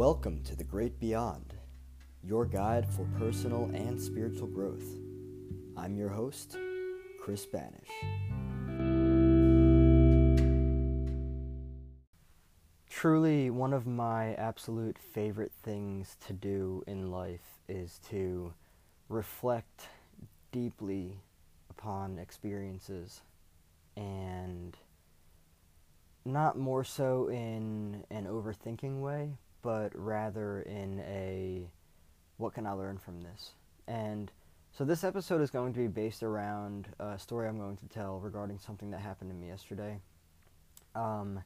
Welcome to the Great Beyond, your guide for personal and spiritual growth. I'm your host, Chris Banish. Truly, one of my absolute favorite things to do in life is to reflect deeply upon experiences and not more so in an overthinking way, but rather in a what can I learn from this? And so this episode is going to be based around a story I'm going to tell regarding something that happened to me yesterday. Um,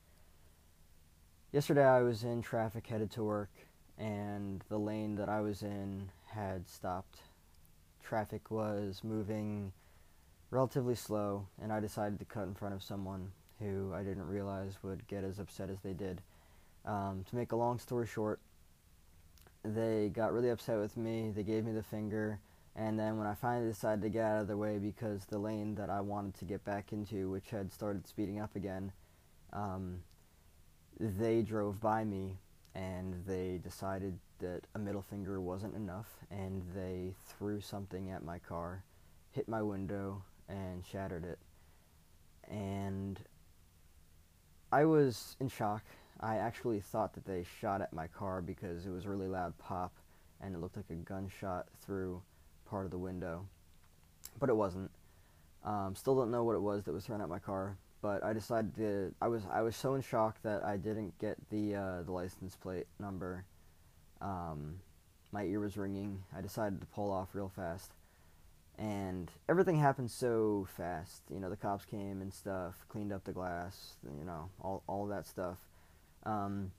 yesterday I was in traffic headed to work, and the lane that I was in had stopped. Traffic was moving relatively slow, and I decided to cut in front of someone who I didn't realize would get as upset as they did. Um, to make a long story short, they got really upset with me. They gave me the finger. And then when I finally decided to get out of the way because the lane that I wanted to get back into, which had started speeding up again, um, they drove by me and they decided that a middle finger wasn't enough and they threw something at my car, hit my window, and shattered it. And I was in shock. I actually thought that they shot at my car because it was a really loud pop and it looked like a gunshot through part of the window. But it wasn't. Um, still don't know what it was that was thrown at my car, but I decided to. I was I was so in shock that I didn't get the uh, the license plate number. Um, my ear was ringing. I decided to pull off real fast, and everything happened so fast. You know, the cops came and stuff, cleaned up the glass. You know, all all that stuff. Um,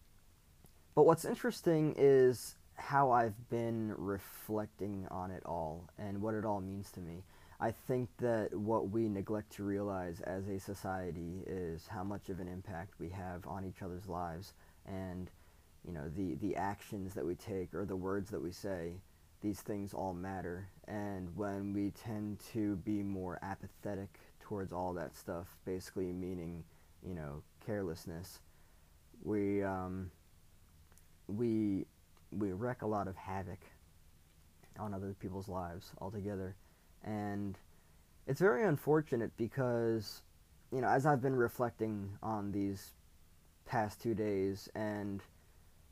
but what's interesting is how I've been reflecting on it all and what it all means to me. I think that what we neglect to realize as a society is how much of an impact we have on each other's lives and you know the the actions that we take or the words that we say these things all matter and when we tend to be more apathetic towards all that stuff basically meaning you know carelessness we um, we we wreak a lot of havoc on other people's lives altogether. And it's very unfortunate because you know as i've been reflecting on these past two days and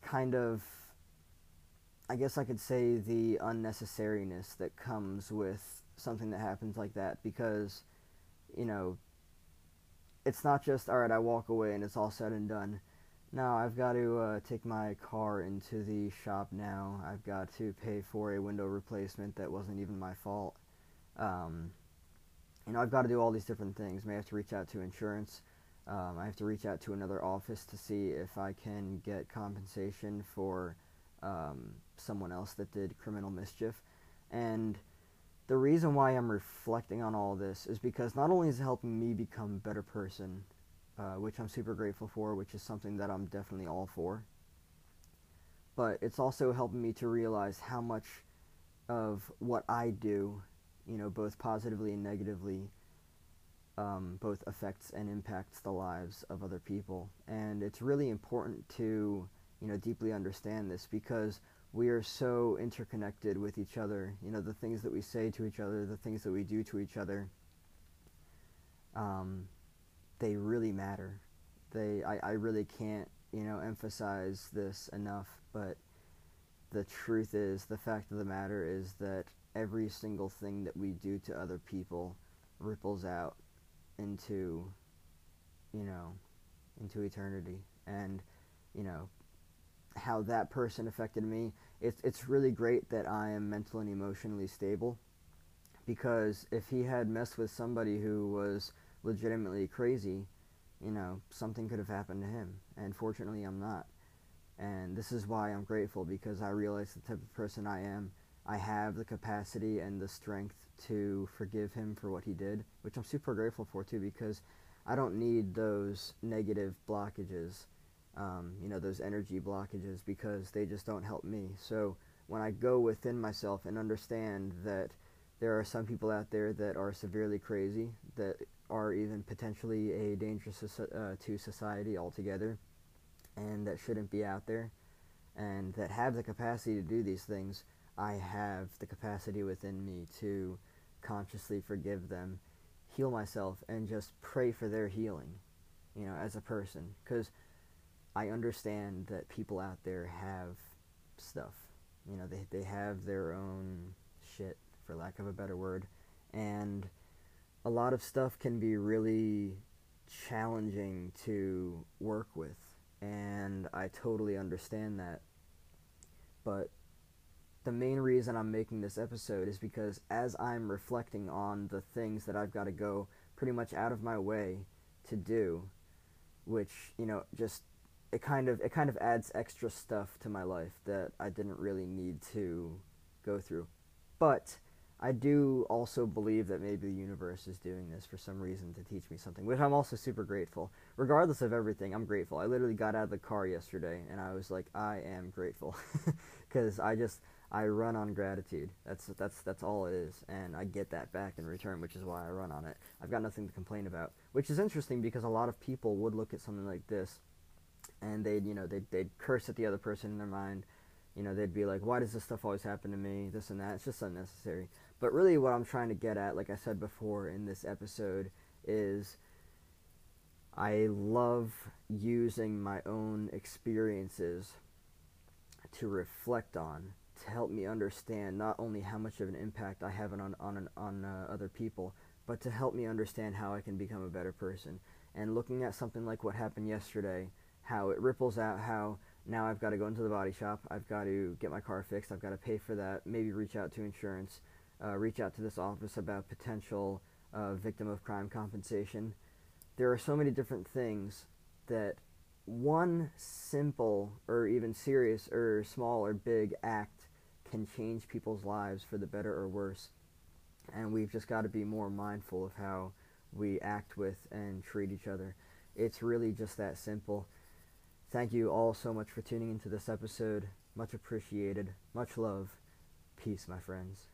kind of i guess i could say the unnecessariness that comes with something that happens like that because you know it's not just all right i walk away and it's all said and done no, I've got to uh, take my car into the shop now. I've got to pay for a window replacement that wasn't even my fault. Um, you know, I've got to do all these different things. May have to reach out to insurance. Um, I have to reach out to another office to see if I can get compensation for um, someone else that did criminal mischief. And the reason why I'm reflecting on all this is because not only is it helping me become a better person, uh, which I'm super grateful for, which is something that I'm definitely all for. But it's also helping me to realize how much of what I do, you know, both positively and negatively, um, both affects and impacts the lives of other people. And it's really important to, you know, deeply understand this because we are so interconnected with each other. You know, the things that we say to each other, the things that we do to each other. Um, they really matter. They I, I really can't, you know, emphasize this enough, but the truth is the fact of the matter is that every single thing that we do to other people ripples out into you know, into eternity. And, you know, how that person affected me. It's it's really great that I am mentally and emotionally stable because if he had messed with somebody who was legitimately crazy, you know, something could have happened to him. And fortunately, I'm not. And this is why I'm grateful because I realize the type of person I am. I have the capacity and the strength to forgive him for what he did, which I'm super grateful for too because I don't need those negative blockages, um, you know, those energy blockages because they just don't help me. So when I go within myself and understand that there are some people out there that are severely crazy, that are even potentially a danger uh, to society altogether, and that shouldn't be out there. and that have the capacity to do these things, I have the capacity within me to consciously forgive them, heal myself, and just pray for their healing, you know, as a person. Because I understand that people out there have stuff. You know, they, they have their own shit, for lack of a better word. And a lot of stuff can be really challenging to work with. And I totally understand that. But the main reason I'm making this episode is because as I'm reflecting on the things that I've got to go pretty much out of my way to do, which, you know, just it kind of it kind of adds extra stuff to my life that I didn't really need to go through. But I do also believe that maybe the universe is doing this for some reason to teach me something, which I'm also super grateful. Regardless of everything, I'm grateful. I literally got out of the car yesterday and I was like, I am grateful because I just I run on gratitude. That's that's that's all it is, and I get that back in return, which is why I run on it. I've got nothing to complain about, which is interesting because a lot of people would look at something like this, and they'd you know they'd they'd curse at the other person in their mind. You know, they'd be like, "Why does this stuff always happen to me? This and that." It's just unnecessary. But really, what I'm trying to get at, like I said before in this episode, is I love using my own experiences to reflect on, to help me understand not only how much of an impact I have on on on uh, other people, but to help me understand how I can become a better person. And looking at something like what happened yesterday, how it ripples out, how now I've got to go into the body shop, I've got to get my car fixed, I've got to pay for that, maybe reach out to insurance uh, reach out to this office about potential uh, victim of crime compensation. There are so many different things that one simple or even serious or small or big act can change people's lives for the better or worse. And we've just got to be more mindful of how we act with and treat each other. It's really just that simple. Thank you all so much for tuning into this episode. Much appreciated. Much love. Peace, my friends.